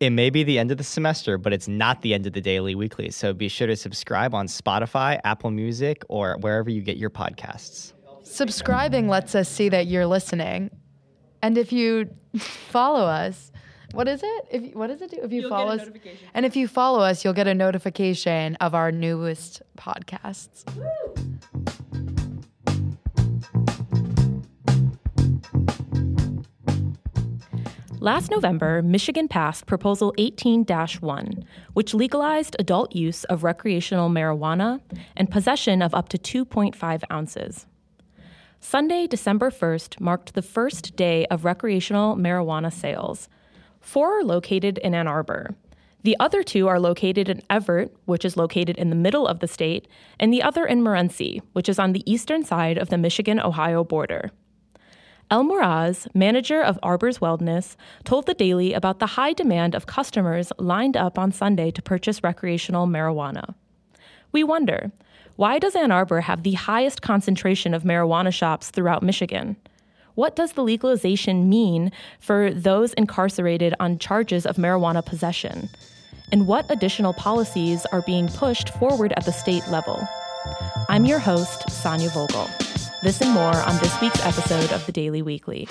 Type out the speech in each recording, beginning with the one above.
It may be the end of the semester, but it's not the end of the daily weekly. So be sure to subscribe on Spotify, Apple Music, or wherever you get your podcasts. Subscribing lets us see that you're listening. And if you follow us, what is it? If what does it do? If you You'll follow get a us, notification. and if you follow us, you'll get a notification of our newest podcasts. Last November, Michigan passed Proposal 18 1, which legalized adult use of recreational marijuana and possession of up to 2.5 ounces. Sunday, December 1st, marked the first day of recreational marijuana sales. Four are located in Ann Arbor. The other two are located in Evart, which is located in the middle of the state, and the other in Morenci, which is on the eastern side of the Michigan Ohio border. El Moraz, manager of Arbor's Wellness, told the Daily about the high demand of customers lined up on Sunday to purchase recreational marijuana. We wonder why does Ann Arbor have the highest concentration of marijuana shops throughout Michigan? What does the legalization mean for those incarcerated on charges of marijuana possession? And what additional policies are being pushed forward at the state level? I'm your host, Sonia Vogel. This and more on this week's episode of the Daily Weekly.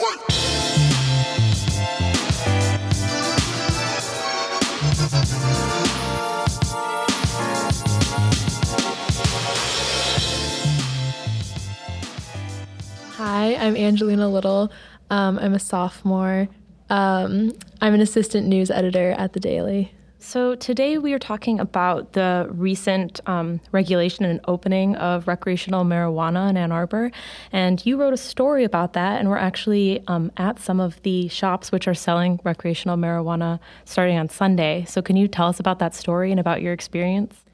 Hi, I'm Angelina Little. Um, I'm a sophomore. Um, I'm an assistant news editor at The Daily. So, today we are talking about the recent um, regulation and opening of recreational marijuana in Ann Arbor. And you wrote a story about that, and we're actually um, at some of the shops which are selling recreational marijuana starting on Sunday. So, can you tell us about that story and about your experience?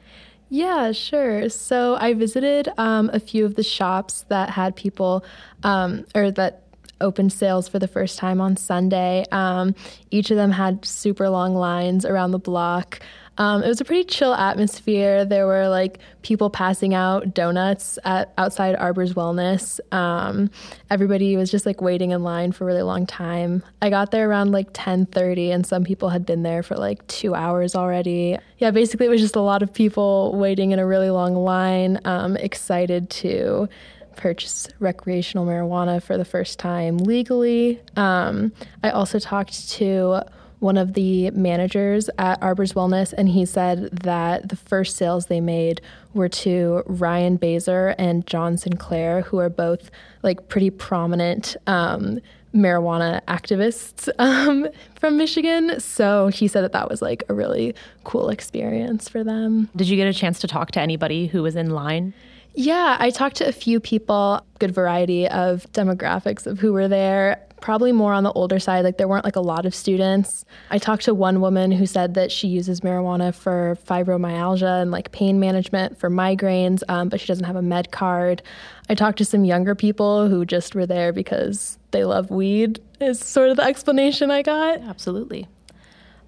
Yeah, sure. So I visited um, a few of the shops that had people, um, or that opened sales for the first time on Sunday. Um, each of them had super long lines around the block. Um, it was a pretty chill atmosphere. There were like people passing out donuts at outside Arbor's Wellness. Um, everybody was just like waiting in line for a really long time. I got there around like 10:30, and some people had been there for like two hours already. Yeah, basically it was just a lot of people waiting in a really long line, um, excited to purchase recreational marijuana for the first time legally. Um, I also talked to one of the managers at Arbor's Wellness, and he said that the first sales they made were to Ryan Bazer and John Sinclair, who are both like pretty prominent um, marijuana activists um, from Michigan. So he said that that was like a really cool experience for them. Did you get a chance to talk to anybody who was in line? Yeah, I talked to a few people, good variety of demographics of who were there. Probably more on the older side, like there weren't like a lot of students. I talked to one woman who said that she uses marijuana for fibromyalgia and like pain management for migraines, um, but she doesn't have a med card. I talked to some younger people who just were there because they love weed, is sort of the explanation I got. Absolutely.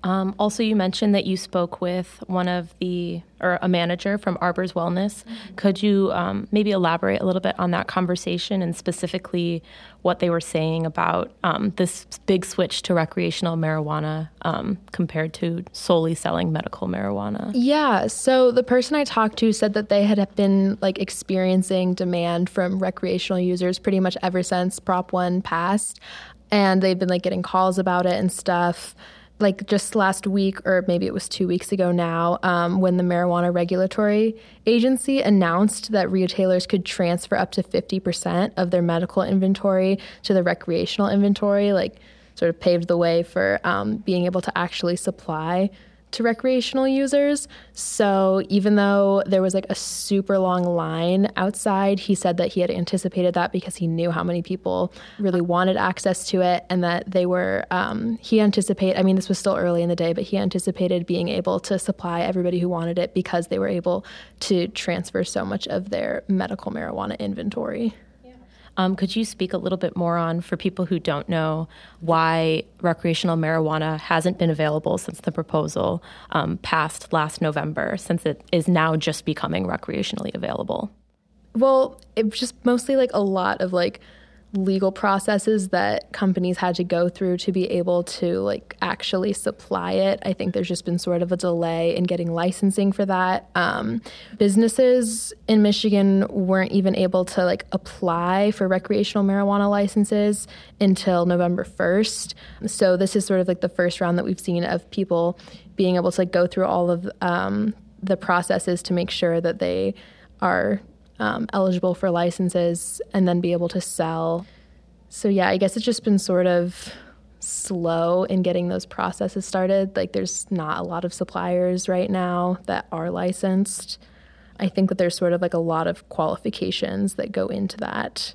Um, also, you mentioned that you spoke with one of the, or a manager from Arbor's Wellness. Could you um, maybe elaborate a little bit on that conversation and specifically what they were saying about um, this big switch to recreational marijuana um, compared to solely selling medical marijuana? Yeah, so the person I talked to said that they had been like experiencing demand from recreational users pretty much ever since Prop 1 passed and they've been like getting calls about it and stuff like just last week, or maybe it was two weeks ago now, um, when the Marijuana Regulatory Agency announced that retailers could transfer up to 50% of their medical inventory to the recreational inventory, like sort of paved the way for um, being able to actually supply to recreational users. So even though there was like a super long line outside, he said that he had anticipated that because he knew how many people really wanted access to it and that they were, um, he anticipate, I mean, this was still early in the day, but he anticipated being able to supply everybody who wanted it because they were able to transfer so much of their medical marijuana inventory. Um, could you speak a little bit more on, for people who don't know, why recreational marijuana hasn't been available since the proposal um, passed last November, since it is now just becoming recreationally available? Well, it just mostly like a lot of like legal processes that companies had to go through to be able to like actually supply it. I think there's just been sort of a delay in getting licensing for that. Um, businesses in Michigan weren't even able to like apply for recreational marijuana licenses until November 1st. So this is sort of like the first round that we've seen of people being able to like go through all of um, the processes to make sure that they are um, eligible for licenses and then be able to sell. So, yeah, I guess it's just been sort of slow in getting those processes started. Like, there's not a lot of suppliers right now that are licensed. I think that there's sort of like a lot of qualifications that go into that.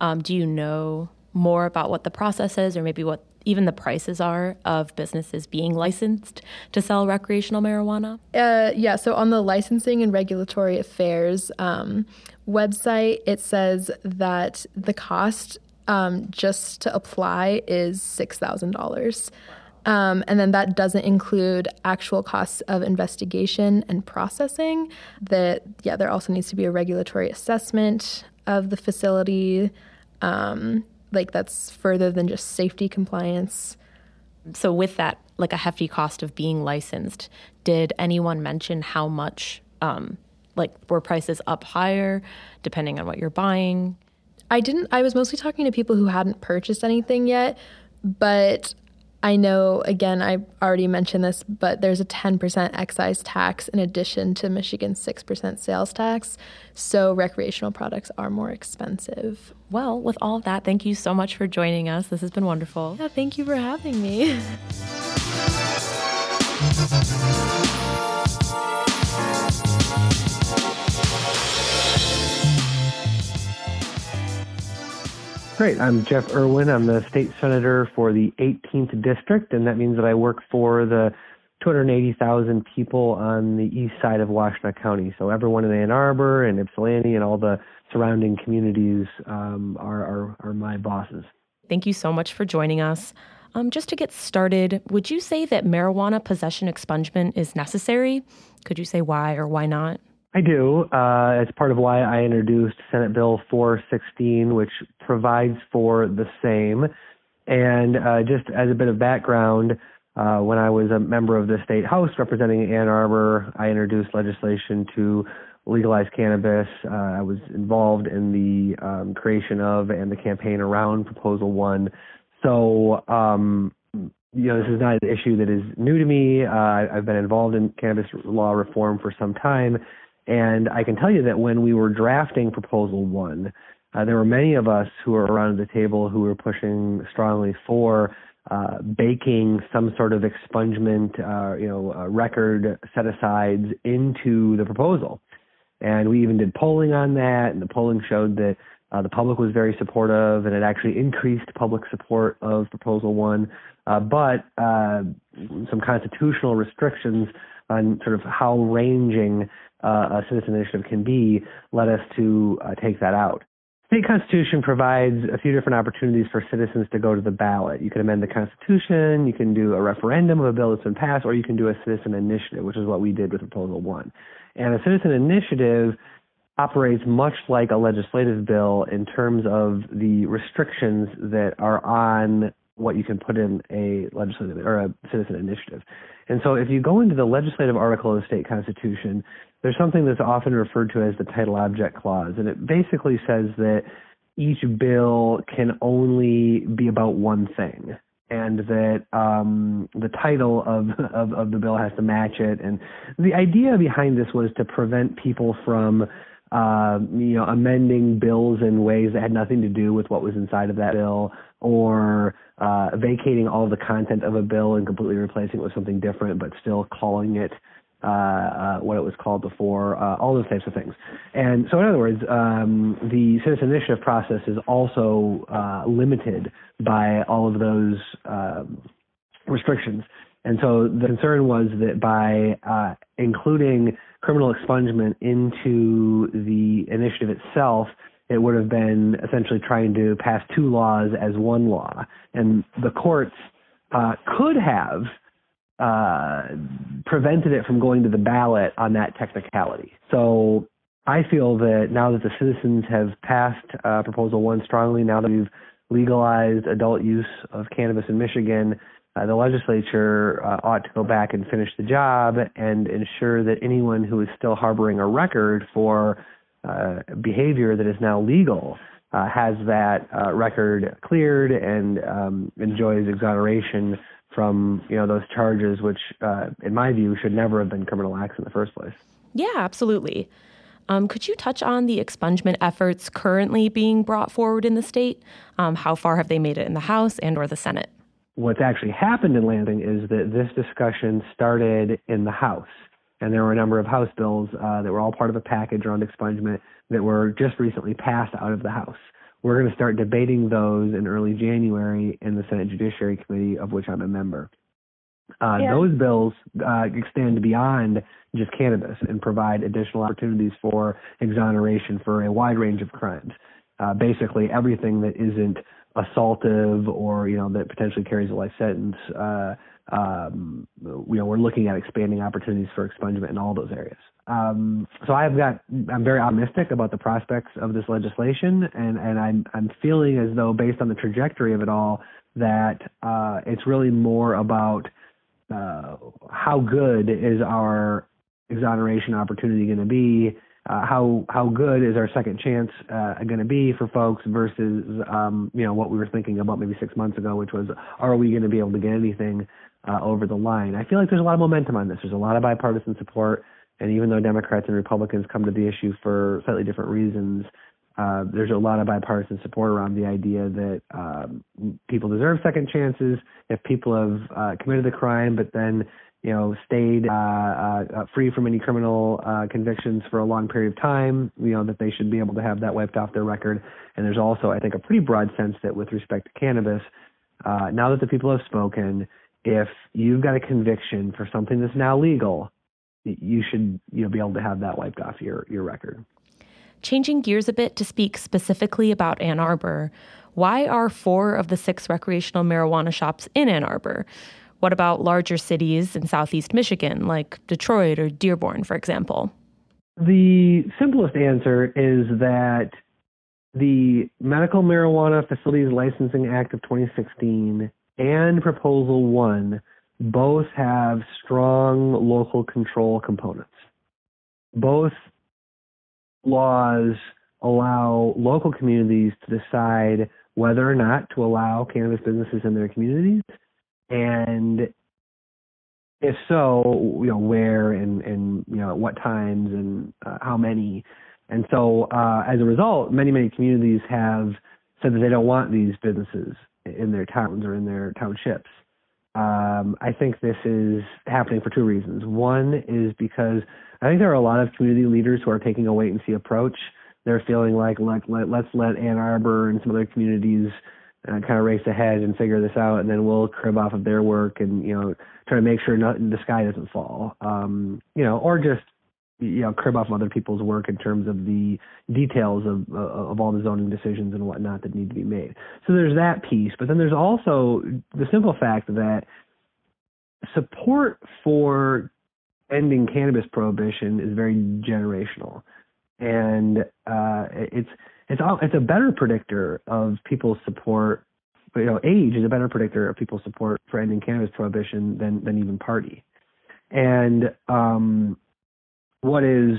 Um, do you know more about what the process is, or maybe what even the prices are of businesses being licensed to sell recreational marijuana? Uh, yeah, so on the licensing and regulatory affairs um, website, it says that the cost um, just to apply is $6,000. Um, and then that doesn't include actual costs of investigation and processing. That, yeah, there also needs to be a regulatory assessment of the facility. Um, like that's further than just safety compliance. So, with that, like a hefty cost of being licensed, did anyone mention how much, um, like, were prices up higher depending on what you're buying? I didn't, I was mostly talking to people who hadn't purchased anything yet, but I know, again, I already mentioned this, but there's a 10% excise tax in addition to Michigan's 6% sales tax. So recreational products are more expensive. Well, with all of that, thank you so much for joining us. This has been wonderful. Yeah, thank you for having me. Great. I'm Jeff Irwin. I'm the state senator for the 18th district, and that means that I work for the 280,000 people on the east side of Washtenaw County. So everyone in Ann Arbor and Ypsilanti and all the surrounding communities um, are, are, are my bosses. Thank you so much for joining us. Um, just to get started, would you say that marijuana possession expungement is necessary? Could you say why or why not? I do. Uh, it's part of why I introduced Senate Bill 416, which provides for the same. And uh, just as a bit of background, uh, when I was a member of the state house representing Ann Arbor, I introduced legislation to legalize cannabis. Uh, I was involved in the um, creation of and the campaign around Proposal One. So, um, you know, this is not an issue that is new to me. Uh, I've been involved in cannabis law reform for some time and I can tell you that when we were drafting Proposal 1, uh, there were many of us who were around the table who were pushing strongly for uh, baking some sort of expungement, uh, you know, uh, record set asides into the proposal. And we even did polling on that, and the polling showed that uh, the public was very supportive, and it actually increased public support of Proposal 1. Uh, but some constitutional restrictions on sort of how ranging uh, a citizen initiative can be led us to uh, take that out. State Constitution provides a few different opportunities for citizens to go to the ballot. You can amend the Constitution, you can do a referendum of a bill that's been passed, or you can do a citizen initiative, which is what we did with Proposal 1. And a citizen initiative operates much like a legislative bill in terms of the restrictions that are on what you can put in a legislative or a citizen initiative. And so if you go into the legislative article of the state constitution, there's something that's often referred to as the title object clause. And it basically says that each bill can only be about one thing and that um, the title of, of, of the bill has to match it. And the idea behind this was to prevent people from uh, you know, amending bills in ways that had nothing to do with what was inside of that bill, or uh, vacating all the content of a bill and completely replacing it with something different, but still calling it uh, uh, what it was called before, uh, all those types of things. And so, in other words, um, the citizen initiative process is also uh, limited by all of those um, restrictions. And so the concern was that by including criminal expungement into the initiative itself, it would have been essentially trying to pass two laws as one law. And the courts uh, could have uh, prevented it from going to the ballot on that technicality. So I feel that now that the citizens have passed uh, Proposal 1 strongly, now that we've legalized adult use of cannabis in Michigan, uh, the legislature uh, ought to go back and finish the job and ensure that anyone who is still harboring a record for uh, behavior that is now legal uh, has that uh, record cleared and um, enjoys exoneration from you know those charges, which, uh, in my view, should never have been criminal acts in the first place. Yeah, absolutely. Um, could you touch on the expungement efforts currently being brought forward in the state? Um, how far have they made it in the House and or the Senate? What's actually happened in Lansing is that this discussion started in the House, and there were a number of House bills uh, that were all part of a package around expungement that were just recently passed out of the House. We're going to start debating those in early January in the Senate Judiciary Committee, of which I'm a member. Uh, yeah. Those bills uh, extend beyond just cannabis and provide additional opportunities for exoneration for a wide range of crimes. Uh, basically, everything that isn't assaultive or you know that potentially carries a life sentence. Uh, um, you know, we're looking at expanding opportunities for expungement in all those areas. Um, so I've got, I'm very optimistic about the prospects of this legislation, and and I'm I'm feeling as though based on the trajectory of it all that uh, it's really more about uh, how good is our exoneration opportunity going to be? Uh, how how good is our second chance uh, going to be for folks versus um, you know what we were thinking about maybe six months ago, which was are we going to be able to get anything uh, over the line? I feel like there's a lot of momentum on this. There's a lot of bipartisan support, and even though Democrats and Republicans come to the issue for slightly different reasons, uh, there's a lot of bipartisan support around the idea that um, people deserve second chances if people have uh, committed a crime, but then you know stayed uh, uh, uh, free from any criminal uh, convictions for a long period of time. You know that they should be able to have that wiped off their record. And there's also, I think, a pretty broad sense that with respect to cannabis, now that the people have spoken, if you've got a conviction for something that's now legal, you should you know be able to have that wiped off your your record. Changing gears a bit to speak specifically about Ann Arbor, why are four of the six recreational marijuana shops in Ann Arbor? What about larger cities in southeast Michigan, like Detroit or Dearborn, for example? The simplest answer is that the Medical Marijuana Facilities Licensing Act of 2016 and Proposal 1 both have strong local control components. Both laws allow local communities to decide whether or not to allow cannabis businesses in their communities, and if so, you know where and and you know at what times and uh, how many. And so, uh, as a result, many many communities have said that they don't want these businesses in their towns or in their townships. Um, I think this is happening for two reasons. One is because I think there are a lot of community leaders who are taking a wait and see approach. They're feeling like, like let, let's let Ann Arbor and some other communities uh, kind of race ahead and figure this out, and then we'll crib off of their work and you know try to make sure nothing the sky doesn't fall. Um, you know, or just you know crib off other people's work in terms of the details of uh, of all the zoning decisions and whatnot that need to be made. So there's that piece, but then there's also the simple fact that support for ending cannabis prohibition is very generational, and uh, it's it's all, it's a better predictor of people's support. You know, age is a better predictor of people's support for ending cannabis prohibition than than even party. And um, what is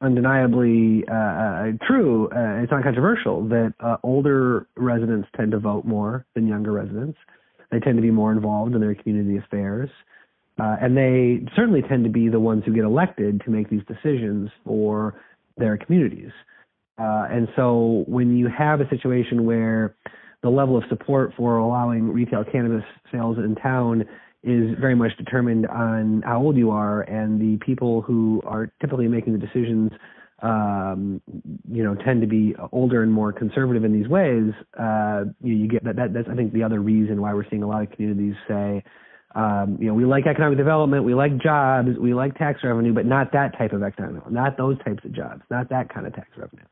undeniably uh, uh, true, uh, it's not controversial that uh, older residents tend to vote more than younger residents. They tend to be more involved in their community affairs. Uh, and they certainly tend to be the ones who get elected to make these decisions for their communities. Uh, and so when you have a situation where the level of support for allowing retail cannabis sales in town is very much determined on how old you are, and the people who are typically making the decisions, um, you know, tend to be older and more conservative in these ways. Uh, you, you get that, that. That's I think the other reason why we're seeing a lot of communities say, um, you know, we like economic development, we like jobs, we like tax revenue, but not that type of economic, not those types of jobs, not that kind of tax revenue.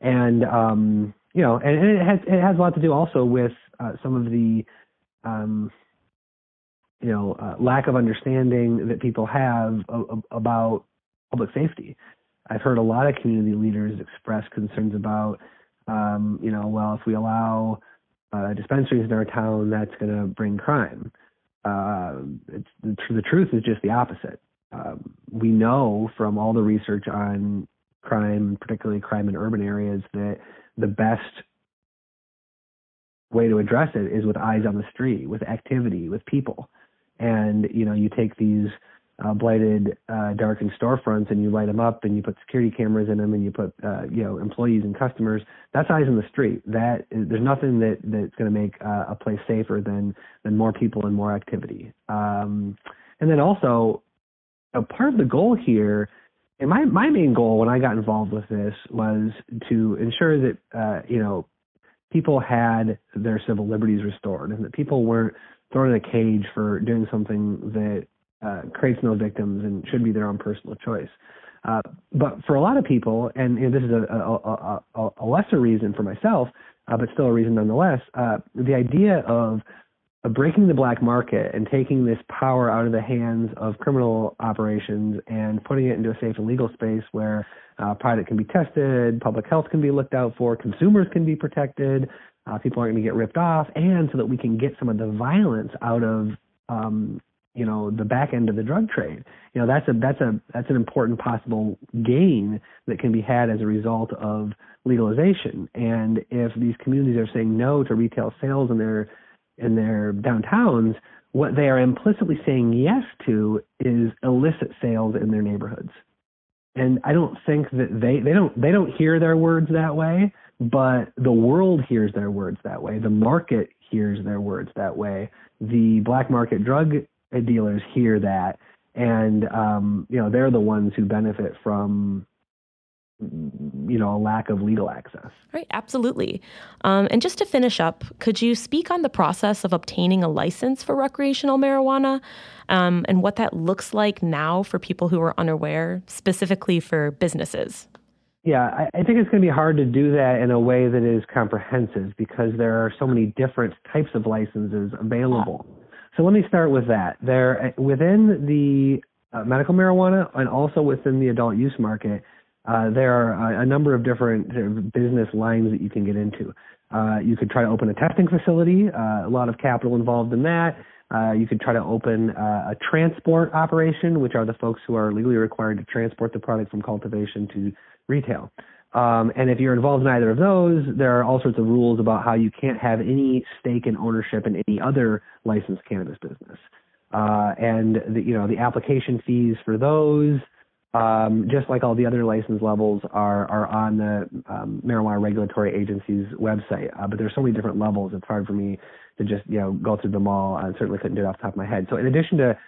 And um, you know, and, and, it has it has a lot to do also with uh, some of the um, you know uh, lack of understanding that people have of, of, about public safety. I've heard a lot of community leaders express concerns about, um, you know, well, if we allow uh, dispensaries in our town, that's going to bring crime. Uh, the, truth is just the opposite. Um, we know from all the research on crime, particularly crime in urban areas, that the best way to address it is with eyes on the street, with activity, with people. And you know, you take these uh, blighted, uh, darkened storefronts and you light them up and you put security cameras in them and you put uh, you know employees and customers. That's eyes on the street. That is, there's nothing that that's going to make uh, a place safer than than more people and more activity. Um, and then also, a part of the goal here and my my main goal when I got involved with this was to ensure that uh, you know people had their civil liberties restored and that people weren't thrown in a cage for doing something that uh, creates no victims and should be their own personal choice. Uh, but for a lot of people, and, and this is a, a, a, a, lesser reason for myself, uh, but still a reason nonetheless, uh, the idea of breaking the black market and taking this power out of the hands of criminal operations and putting it into a safe and legal space where uh, product can be tested, public health can be looked out for, consumers can be protected, uh, people aren't going to get ripped off, and so that we can get some of the violence out of um, you know the back end of the drug trade. You know that's a that's a that's an important possible gain that can be had as a result of legalization. And if these communities are saying no to retail sales and they're in their downtowns, what they are implicitly saying yes to is illicit sales in their neighborhoods. And I don't think that they they don't they don't hear their words that way, but the world hears their words that way. The market hears their words that way. The black market drug dealers hear that, and um, you know they're the ones who benefit from you know a lack of legal access. Right absolutely. Um, and just to finish up could you speak on the process of obtaining a license for recreational marijuana um, and what that looks like now for people who are unaware specifically for businesses? Yeah I, I think it's going to be hard to do that in a way that is comprehensive because there are so many different types of licenses available. So let me start with that. There within the uh, medical marijuana and also within the adult use market uh, there are a, number of different business lines that you can get into. Uh, you could try to open a testing facility, uh, a lot of capital involved in that. Uh, you could try to open uh, a transport operation, which are the folks who are legally required to transport the product from cultivation to retail. Um, and if you're involved in either of those, there are all sorts of rules about how you can't have any stake in ownership in any other licensed cannabis business. And the, you know the application fees for those um, just like all the other license levels are are on the um, marijuana regulatory agency's website. Uh, but there's so many different levels; it's hard for me to just you know go through them all. I certainly couldn't do it off the top of my head. So in addition to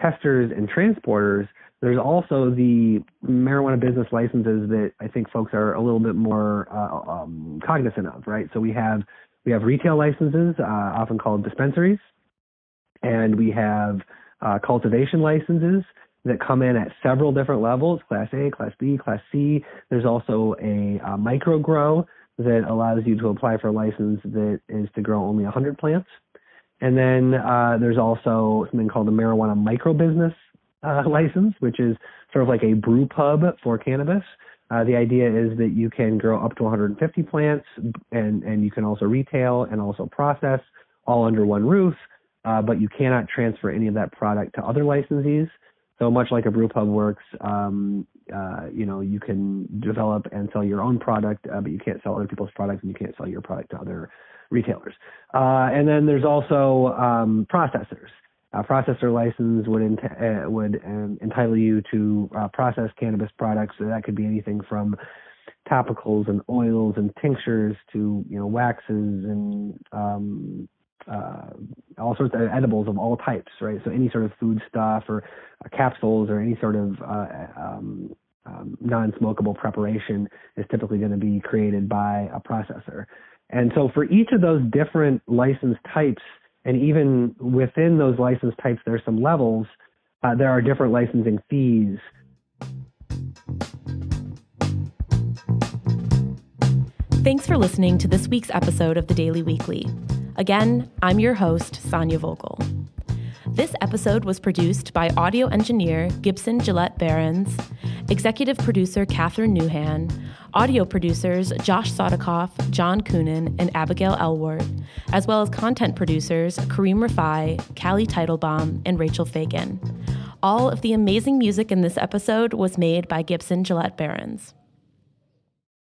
testers and transporters, there's also the marijuana business licenses that I think folks are a little bit more uh, um, cognizant of, right? So we have we have retail licenses, uh, often called dispensaries, and we have uh, cultivation licenses that come in at several different levels class A, class B, class C. There's also a, a micro grow that allows you to apply for a license that is to grow only 100 plants. And then uh, there's also something called a marijuana micro business uh, license, which is sort of like a brew pub for cannabis. Uh, the idea is that you can grow up to 150 plants and, and you can also retail and also process all under one roof, uh, but you cannot transfer any of that product to other licensees. So much like a brew pub works, um, uh, you know, you can develop and sell your own product, uh, but you can't sell other people's products, and you can't sell your product to other retailers. Uh, and then there's also um, processors. A processor license would ent- uh, would um, entitle you to uh, process cannabis products. So that could be anything from topicals and oils and tinctures to you know waxes and um, uh, all sorts of edibles of all types, right? So any sort of food stuff or uh, capsules or any sort of uh, um, um, non-smokable preparation is typically going to be created by a processor. And so for each of those different license types, and even within those license types, there are some levels. Uh, there are different licensing fees. Thanks for listening to this week's episode of the Daily Weekly. Again, I'm your host, Sonia Vogel. This episode was produced by audio engineer Gibson Gillette Barons, executive producer Catherine Newhan, audio producers Josh Sodakoff, John Coonan, and Abigail Elwart, as well as content producers Kareem Rafai, Callie Teitelbaum, and Rachel Fagan. All of the amazing music in this episode was made by Gibson Gillette Barons.